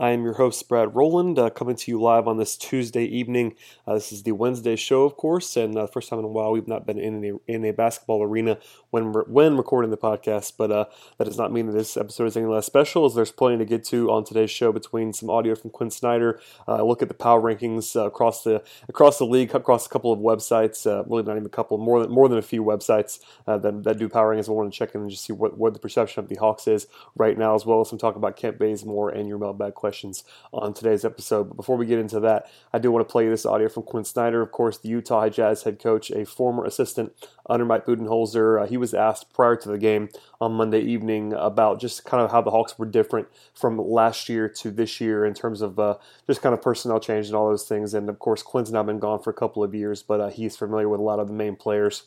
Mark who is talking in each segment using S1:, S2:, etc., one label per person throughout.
S1: I am your host, Brad Rowland, uh, coming to you live on this Tuesday evening. Uh, this is the Wednesday show, of course, and uh, first time in a while we've not been in a, in a basketball arena when when recording the podcast. But uh, that does not mean that this episode is any less special, as there's plenty to get to on today's show between some audio from Quin Snyder, uh, look at the power rankings uh, across the across the league, across a couple of websites, really not even a couple, more than more than a few websites that, that do power rankings. I want to check in and just see what, what the perception of the Hawks is right now, as well as some talk about Kent Bazemore and your mailbag questions questions on today's episode. But before we get into that, I do want to play this audio from Quin Snyder, of course, the Utah Jazz head coach, a former assistant under Mike Budenholzer. Uh, he was asked prior to the game on Monday evening about just kind of how the Hawks were different from last year to this year in terms of uh, just kind of personnel change and all those things. And of course, Quin's now been gone for a couple of years, but uh, he's familiar with a lot of the main players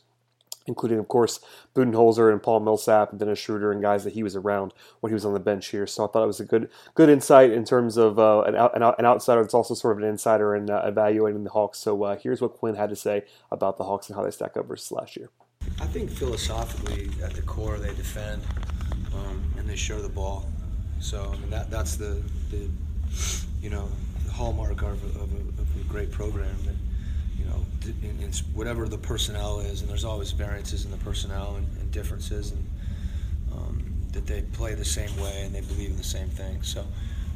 S1: including, of course, Budenholzer and Paul Millsap and Dennis Schroeder and guys that he was around when he was on the bench here. So I thought it was a good good insight in terms of uh, an, an, outsider that's also sort of an insider in uh, evaluating the Hawks. So uh, here's what Quin had to say about the Hawks and how they stack up versus last year.
S2: I think philosophically, at the core, they defend um, and they share the ball. So I mean that that's the, the you know the hallmark of a, of a, of a great program. And, know, in, in whatever the personnel is, and there's always variances in the personnel and, and differences, and um, that they play the same way and they believe in the same thing. So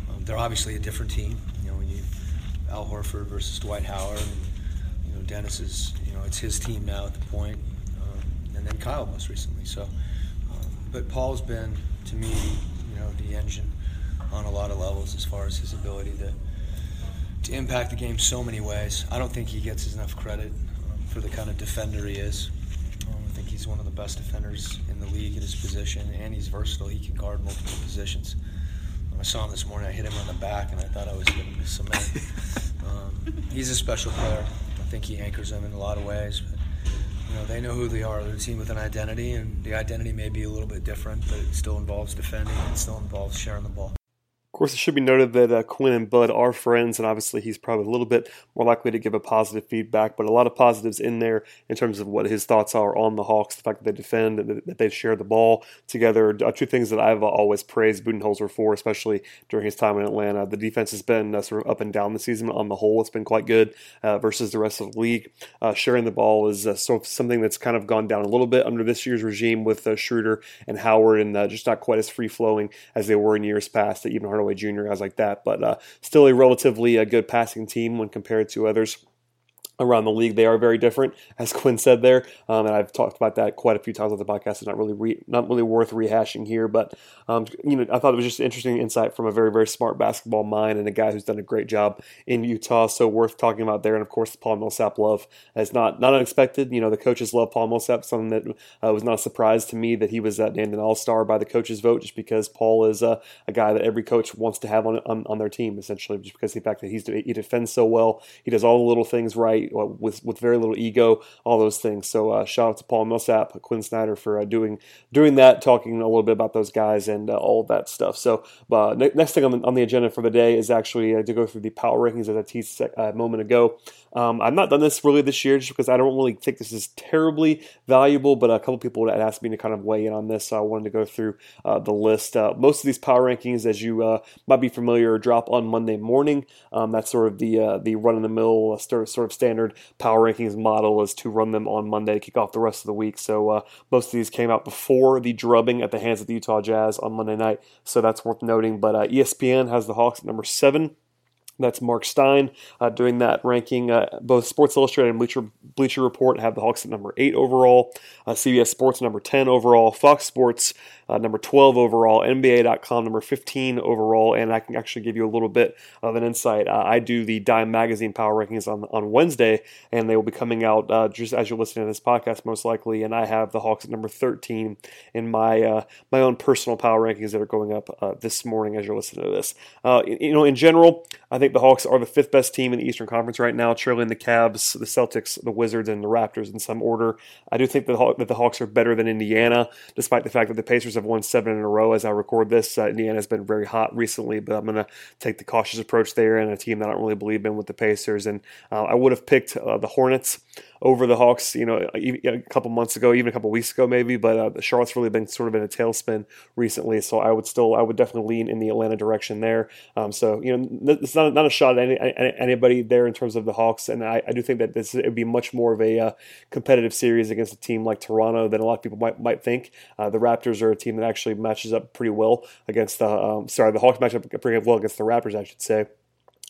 S2: um, they're obviously a different team. You know, when you Al Horford versus Dwight Howard, and you know Dennis is, you know, it's his team now at the point, um, and then Kyle most recently. So, um, but Paul's been to me, you know, the engine on a lot of levels as far as his ability to to impact the game so many ways. I don't think he gets enough credit um, for the kind of defender he is. Um, I think he's one of the best defenders in the league at his position, and he's versatile. He can guard multiple positions. When I saw him this morning, I hit him on the back, and I thought I was going to miss cement. Um, he's a special player. I think he anchors them in a lot of ways. But, you know, they know who they are. They're a team with an identity, and the identity may be a little bit different, but it still involves defending. It still involves sharing the ball.
S1: Of course, it should be noted that uh, Quin and Bud are friends, and obviously he's probably a little bit more likely to give a positive feedback, but a lot of positives in there in terms of what his thoughts are on the Hawks, the fact that they defend, that they share the ball together. Uh, two things that I've always praised Budenholzer for, especially during his time in Atlanta. The defense has been uh, sort of up and down the season. On the whole, it's been quite good uh, versus the rest of the league. Uh, sharing the ball is uh, sort of something that's kind of gone down a little bit under this year's regime with Schroeder and Howard, and just not quite as free flowing as they were in years past. That Even Hardaway Jr. guys like that, but uh, still a relatively a uh, good passing team when compared to others around the league. They are very different, as Quin said there, um, and I've talked about that quite a few times on the podcast. It's not really re- not really worth rehashing here, but um, you know, I thought it was just interesting insight from a very very smart basketball mind and a guy who's done a great job in Utah. So worth talking about there, and of course, Paul Millsap love is not not unexpected. You know, the coaches love Paul Millsap, something that uh, was not a surprise to me that he was uh, named an All Star by the coaches vote, just because Paul is uh, a guy that every coach wants to have on, on, on their team, essentially, just because the fact that he's he defends so well, he does all the little things right with with very little ego, all those things. So uh, shout out to Paul Millsap, Quin Snyder for uh, doing doing that, talking a little bit about those guys and uh, all of that stuff. So uh, ne- next thing on the, on the, agenda for the day is actually uh, to go through the power rankings as I teased a moment ago. Um, I've not done this really this year just because I don't really think this is terribly valuable, but a couple people had asked me to kind of weigh in on this, so I wanted to go through the list. Most of these power rankings, as you might be familiar, drop on Monday morning. Um, that's sort of the the run in the mill sort of standard power rankings model is to run them on Monday kick off the rest of the week. So uh, most of these came out before the drubbing at the hands of the Utah Jazz on Monday night, so that's worth noting. But uh, ESPN has the Hawks at number seven. That's Mark Stein uh, doing that ranking. Uh, both Sports Illustrated and Bleacher, Bleacher Report have the Hawks at number 8 overall, uh, CBS Sports number 10 overall, Fox Sports uh, number 12 overall, NBA.com number 15 overall, and I can actually give you a little bit of an insight. Uh, I do the Dime Magazine Power Rankings on, on Wednesday, and they will be coming out uh, just as you're listening to this podcast, most likely, and I have the Hawks at number 13 in my my own personal power rankings that are going up this morning as you're listening to this. you know, in general, I think the Hawks are the fifth best team in the Eastern Conference right now, trailing the Cavs, the Celtics, the Wizards, and the Raptors in some order. I do think that the Hawks are better than Indiana, despite the fact that the Pacers have won seven in a row as I record this. Uh, Indiana has been very hot recently, but I'm going to take the cautious approach there and a team that I don't really believe in with the Pacers. And uh, I would have picked uh, the Hornets over the Hawks, you know, a couple months ago, even a couple weeks ago, maybe. But uh, the Charlotte's really been sort of in a tailspin recently, so I would still, I would definitely lean in the Atlanta direction there. Um, so you know, it's not not a shot at any, anybody there in terms of the Hawks, and I, I do think that this would be much more of a uh, competitive series against a team like Toronto than a lot of people might might think. Uh, the Raptors are a team that actually matches up pretty well against the, um, sorry, the Hawks match up pretty well against the Raptors, I should say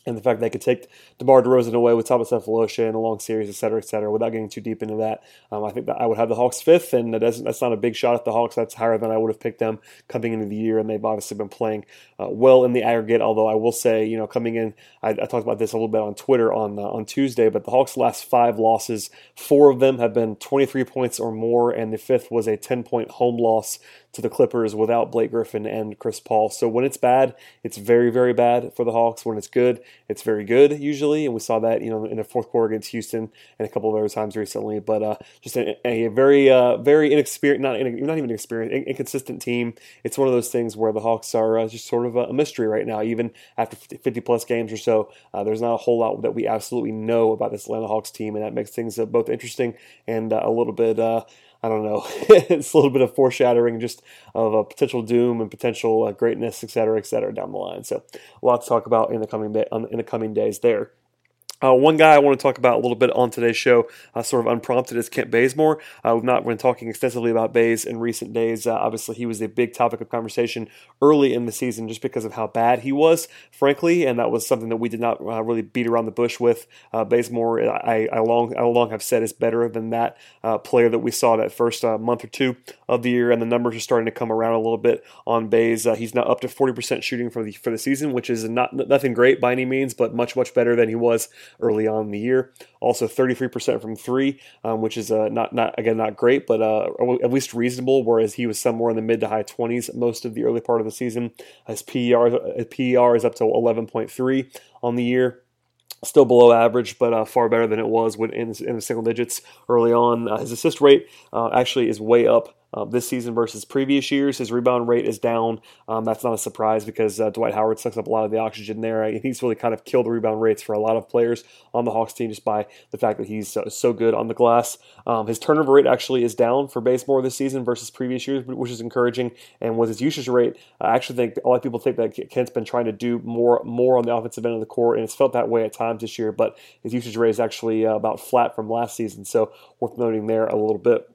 S1: and the fact that they could take DeMar DeRozan away with Thabo Sefolosha in a long series, et cetera, et cetera, without getting too deep into that. Um, I think that I would have the Hawks fifth, and that that's not a big shot at the Hawks. That's higher than I would have picked them coming into the year, and they've obviously been playing uh, well in the aggregate. Although I will say, you know, coming in, I, I talked about this a little bit on Twitter on uh, on Tuesday, but the Hawks' last five losses, four of them have been 23 points or more, and the fifth was a 10 point home loss to the Clippers without Blake Griffin and Chris Paul. So when it's bad, it's very, very bad for the Hawks. When it's good, it's very good usually. And we saw that, you know, in the fourth quarter against Houston and a couple of other times recently. But uh, just a, a very, uh, very inexperienced, not, not even experienced, inconsistent team. It's one of those things where the Hawks are uh, just sort of a mystery right now. Even after 50 plus games or so, uh, there's not a whole lot that we absolutely know about this Atlanta Hawks team. And that makes things uh, both interesting and uh, a little bit I don't know. it's a little bit of foreshadowing just of a potential doom and potential uh, greatness, et cetera, et cetera, down the line. So a lot to talk about in the coming day, in the coming days there. Uh, one guy I want to talk about a little bit on today's show, uh, sort of unprompted, is Kent Bazemore. Uh, we've not been talking extensively about Baze in recent days. Uh, obviously, he was a big topic of conversation early in the season just because of how bad he was, frankly, and that was something that we did not uh, really beat around the bush with. Uh, Bazemore, I, I, long, I long have said, is better than that player that we saw that first month or two of the year, and the numbers are starting to come around a little bit on Baze. he's now up to 40% shooting for the for the season, which is not nothing great by any means, but much much better than he was early on in the year. Also, 33% from three, um, which is uh, not not again not great, but uh, at least reasonable. Whereas he was somewhere in the mid to high 20s most of the early part of the season. His PER, PER is up to 11.3 on the year still below average, but uh, far better than it was when in, in the single digits early on. Uh, his assist rate uh, actually is way up um, this season versus previous years. His rebound rate is down. Um, that's not a surprise because uh, Dwight Howard sucks up a lot of the oxygen there. He's really kind of killed the rebound rates for a lot of players on the Hawks team just by the fact that he's so, so good on the glass. Um, his turnover rate actually is down for Bazemore this season versus previous years, which is encouraging. And with his usage rate, I actually think a lot of people think that Kent's been trying to do more more on the offensive end of the court, and it's felt that way at times this year. But his usage rate is actually uh, about flat from last season, so worth noting there a little bit.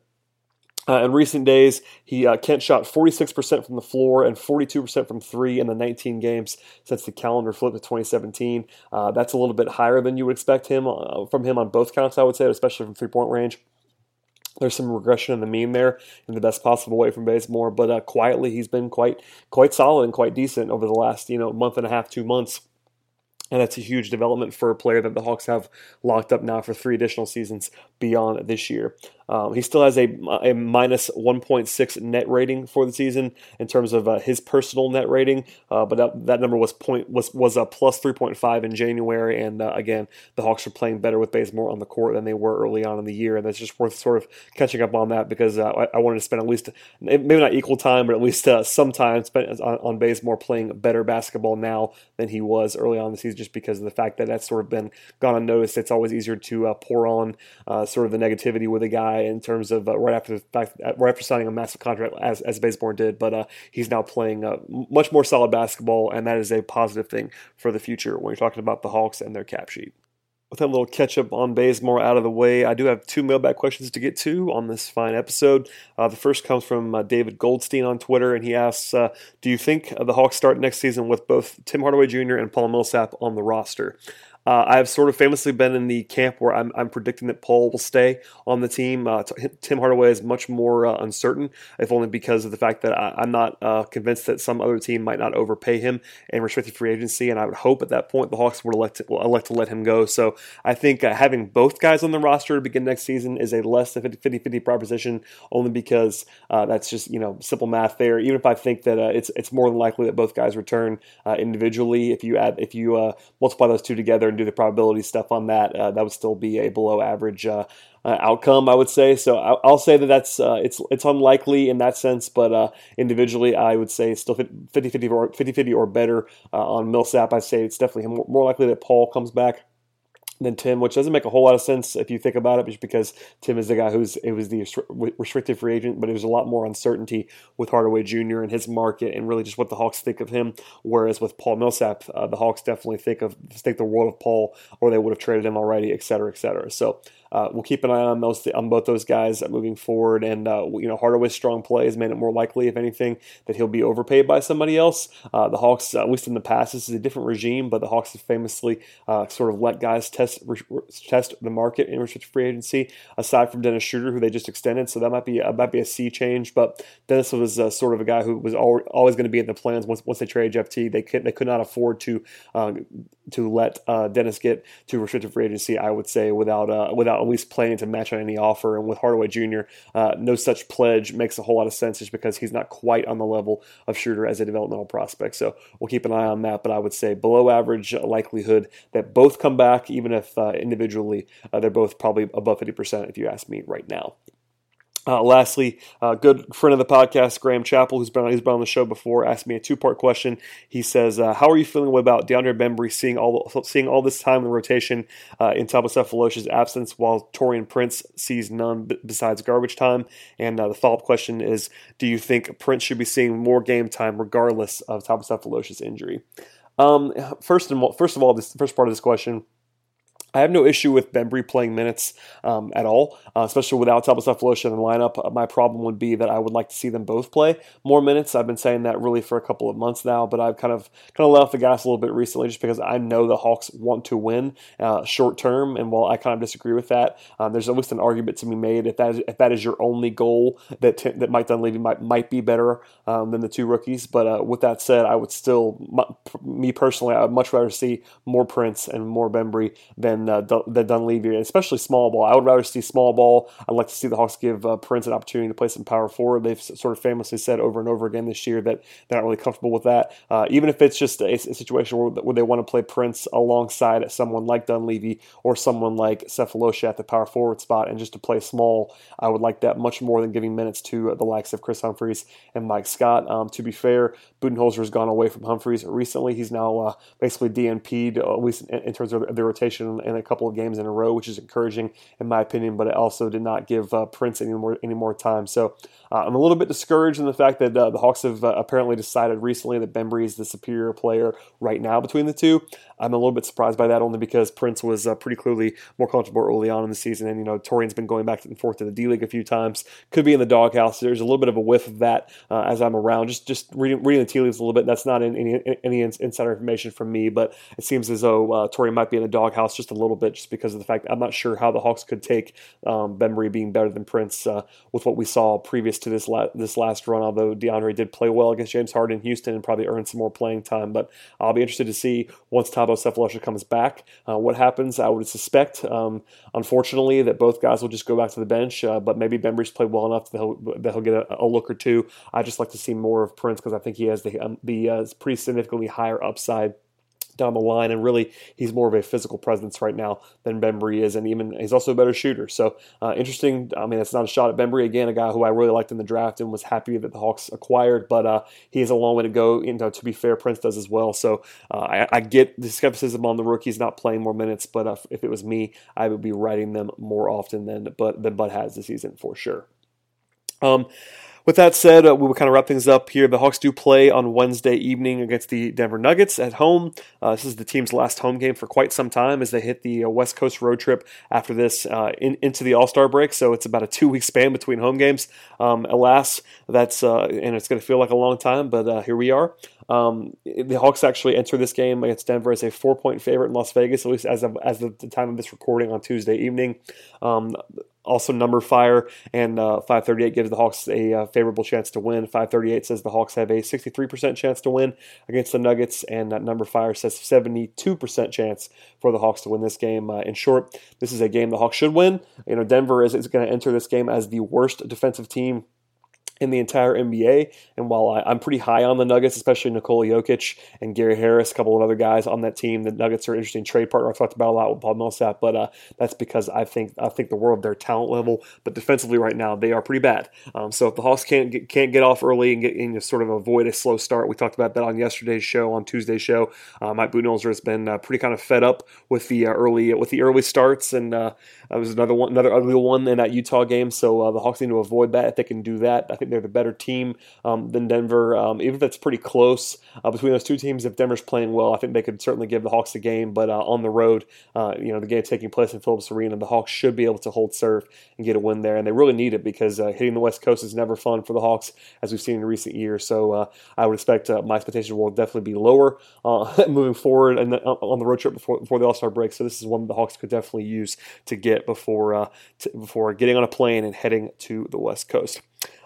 S1: Uh, in recent days, he uh, Kent shot 46% from the floor and 42% from three in the 19 games since the calendar flipped to 2017. Uh, that's a little bit higher than you would expect him uh, from him on both counts, I would say, especially from three point range. There's some regression in the mean there in the best possible way from Bazemore, but uh, quietly he's been quite quite solid and quite decent over the last you know month and a half, two months. And that's a huge development for a player that the Hawks have locked up now for three additional seasons beyond this year. Um, he still has a, a minus 1.6 net rating for the season in terms of uh, his personal net rating, uh, but that, that, number was point was was a plus 3.5 in January. And uh, again, the Hawks are playing better with Bazemore on the court than they were early on in the year, and that's just worth sort of catching up on that because uh, I, I, wanted to spend at least maybe not equal time, but at least uh, some time spent on, on Bazemore playing better basketball now than he was early on the season, just because of the fact that that's sort of been gone unnoticed. It's always easier to uh, pour on sort of the negativity with a guy in terms of uh, right after the fact, uh, right after signing a massive contract as as Bazemore did, but uh, he's now playing uh, much more solid basketball, and that is a positive thing for the future when you're talking about the Hawks and their cap sheet. With that little catch up on Bazemore out of the way, I do have two mailbag questions to get to on this fine episode. Uh, the first comes from uh, David Goldstein on Twitter, and he asks uh, Do you think the Hawks start next season with both Tim Hardaway Jr. and Paul Millsap on the roster? Uh, I've sort of famously been in the camp where I'm, I'm predicting that Paul will stay on the team. Uh, Tim Hardaway is much more uh, uncertain, if only because of the fact that I, am not uh, convinced that some other team might not overpay him in restricted free agency. And I would hope at that point the Hawks would elect to, elect to let him go. So I think uh, having both guys on the roster to begin next season is a less than 50 50 proposition, only because uh, that's just you know simple math there. Even if I think that it's it's more than likely that both guys return individually, if you add if you multiply those two together and do the probability stuff on that, uh, that would still be a below average uh, uh, outcome, I would say. So I, will say that that's uh, it's it's unlikely in that sense, but uh, individually, I would say still 50-50 or 50-50 or better on Millsap. I'd say it's definitely more likely that Paul comes back than Tim, which doesn't make a whole lot of sense if you think about it, just because Tim is the guy who's it was the restricted free agent, but there's a lot more uncertainty with Hardaway Jr. and his market, and really just what the Hawks think of him. Whereas with Paul Millsap, uh, the Hawks definitely think of think the world of Paul, or they would have traded him already, et cetera, et cetera. So uh, we'll keep an eye on those on both those guys moving forward. And uh, you know, Hardaway's strong play has made it more likely, if anything, that he'll be overpaid by somebody else. Uh, the Hawks, at least in the past, this is a different regime, but the Hawks have famously uh, sort of let guys test re- test the market in restricted free agency. Aside from Dennis Schroeder, who they just extended, so that might be might be a sea change. But Dennis was uh, sort of a guy who was always going to be in the plans once once they traded Jeff T. They could they could not afford to um, to let uh, Dennis get to restricted free agency. I would say without without least planning to match on any offer. And with Hardaway Jr., uh, no such pledge makes a whole lot of sense just because he's not quite on the level of Schroeder as a developmental prospect. So we'll keep an eye on that. But I would say below average likelihood that both come back, even if uh, individually uh, they're both probably above 50% if you ask me right now. Uh, lastly, a uh, good friend of the podcast, Graham Chappell, who's been, who's been on the show before, asked me a two part question. He says, uh, "How are you feeling about DeAndre Bembry seeing all seeing all this time in rotation uh, in Thabo Sefolosha's absence, while Taurean Prince sees none b- besides garbage time?" And uh, the follow up question is, "Do you think Prince should be seeing more game time regardless of Thabo Sefolosha's injury?" Um, first, and, first of all, this first part of this question I have no issue with Bembry playing minutes um, at all, uh, especially without Sefolosha in the lineup. Uh, my problem would be that I would like to see them both play more minutes. I've been saying that really for a couple of months now, but I've kind of kind of let off the gas a little bit recently just because I know the Hawks want to win uh, short term, and while I kind of disagree with that, um, there's at least an argument to be made if that is, if that is your only goal that t- that Mike Dunleavy might might be better um, than the two rookies. But uh, with that said, I would still, me personally, I would much rather see more Prince and more Bembry than than uh, than Dunleavy, especially small ball. I would rather see small ball. I'd like to see the Hawks give uh, Prince an opportunity to play some power forward. They've sort of famously said over and over again this year that they're not really comfortable with that. Uh, even if it's just a, a situation where, where, they want to play Prince alongside someone like Dunleavy or someone like Sefolosha at the power forward spot and just to play small, I would like that much more than giving minutes to the likes of Kris Humphries and Mike Scott. Um, to be fair, Budenholzer has gone away from Humphries recently. He's now uh, basically DNP'd, uh, at least in, in terms of the rotation in a couple of games in a row, which is encouraging in my opinion. But it also did not give uh, Prince any more any more time. So uh, I'm a little bit discouraged in the fact that uh, the Hawks have uh, apparently decided recently that Bembry is the superior player right now between the two. I'm a little bit surprised by that only because Prince was pretty clearly more comfortable early on in the season, and you know Taurean's been going back and forth to the D League a few times. Could be in the doghouse. There's a little bit of a whiff of that as I'm around. Just just reading, reading the tea leaves a little bit. That's not any any insider information from me, but it seems as though uh, Taurean might be in the doghouse just a little bit, just because of the fact I'm not sure how the Hawks could take um, being better than Prince uh, with what we saw previous to this la- this last run. Although DeAndre did play well against James Harden in Houston and probably earned some more playing time, but I'll be interested to see once Thabo Sefolosha comes back uh, what happens. I would suspect, um, unfortunately, that both guys will just go back to the bench, uh, but maybe Bembry's played well enough that he'll, that he'll get a, a, look or two. I just like to see more of Prince because I think he has the um, the uh, pretty significantly higher upside down the line, and really he's more of a physical presence right now than Bembry is, and even he's also a better shooter. So uh, interesting. I mean, it's not a shot at Bembry again, a guy who I really liked in the draft and was happy that the Hawks acquired, but uh, he has a long way to go. You know, to be fair, Prince does as well. So uh, I, I, get the skepticism on the rookies not playing more minutes, but if it was me, I would be writing them more often than but than Bud has this season for sure. Um, with that said, uh, we will kind of wrap things up here. The Hawks do play on Wednesday evening against the Denver Nuggets at home. Uh, this is the team's last home game for quite some time as they hit the uh, West Coast road trip after this uh, in, into the All Star break. So it's about a two week span between home games. Um, alas, that's uh, and it's going to feel like a long time, but uh, here we are. Um, the Hawks actually enter this game against Denver as a four point favorite in Las Vegas, at least as of as of the time of this recording on Tuesday evening. Um, also, numberFire and uh, 538 gives the Hawks a uh, favorable chance to win. 538 says the Hawks have a 63% chance to win against the Nuggets, and that number numberFire says 72% chance for the Hawks to win this game. Uh, in short, this is a game the Hawks should win. You know, Denver is, is going to enter this game as the worst defensive team in the entire NBA. And while I, am pretty high on the Nuggets, especially Nikola Jokic and Gary Harris, a couple of other guys on that team, the Nuggets are an interesting trade partner. I've talked about a lot with Paul Millsap, but uh, that's because I think I think the world of their talent level, but defensively right now they are pretty bad. Um, so if the Hawks can't get, can't get off early and get and sort of avoid a slow start, we talked about that on yesterday's show, on Tuesday's show. Uh, Mike Budenholzer has been uh, pretty kind of fed up with the uh, early with the early starts, and uh, that was another one, another ugly one in that Utah game. So uh, the Hawks need to avoid that if they can do that. I think they're the better team um, than Denver, um, even if it's pretty close uh, between those two teams. If Denver's playing well, I think they could certainly give the Hawks a game. But uh, on the road, uh, you know, the game taking place in Phillips Arena, the Hawks should be able to hold serve and get a win there, and they really need it because uh, hitting the West Coast is never fun for the Hawks, as we've seen in recent years. So uh, I would expect my expectations will definitely be lower moving forward and on the road trip before, before the All Star break. So this is one the Hawks could definitely use to get before before getting on a plane and heading to the West Coast.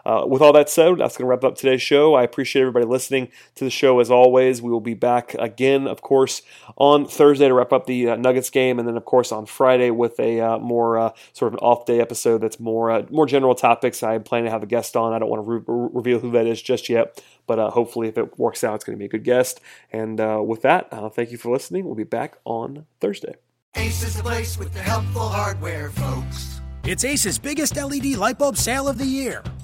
S1: Uh, with all that said, that's going to wrap up today's show. I appreciate everybody listening to the show as always. We will be back again, of course, on Thursday to wrap up the uh, Nuggets game, and then, of course, on Friday with a uh, more uh, sort of an off day episode that's more uh, more general topics. I am planning to have a guest on. I don't want to re- reveal who that is just yet, but uh, hopefully, if it works out, it's going to be a good guest. And with that, thank you for listening. We'll be back on Thursday.
S3: Ace is the place with the helpful hardware, folks.
S4: It's Ace's biggest LED light bulb sale of the year.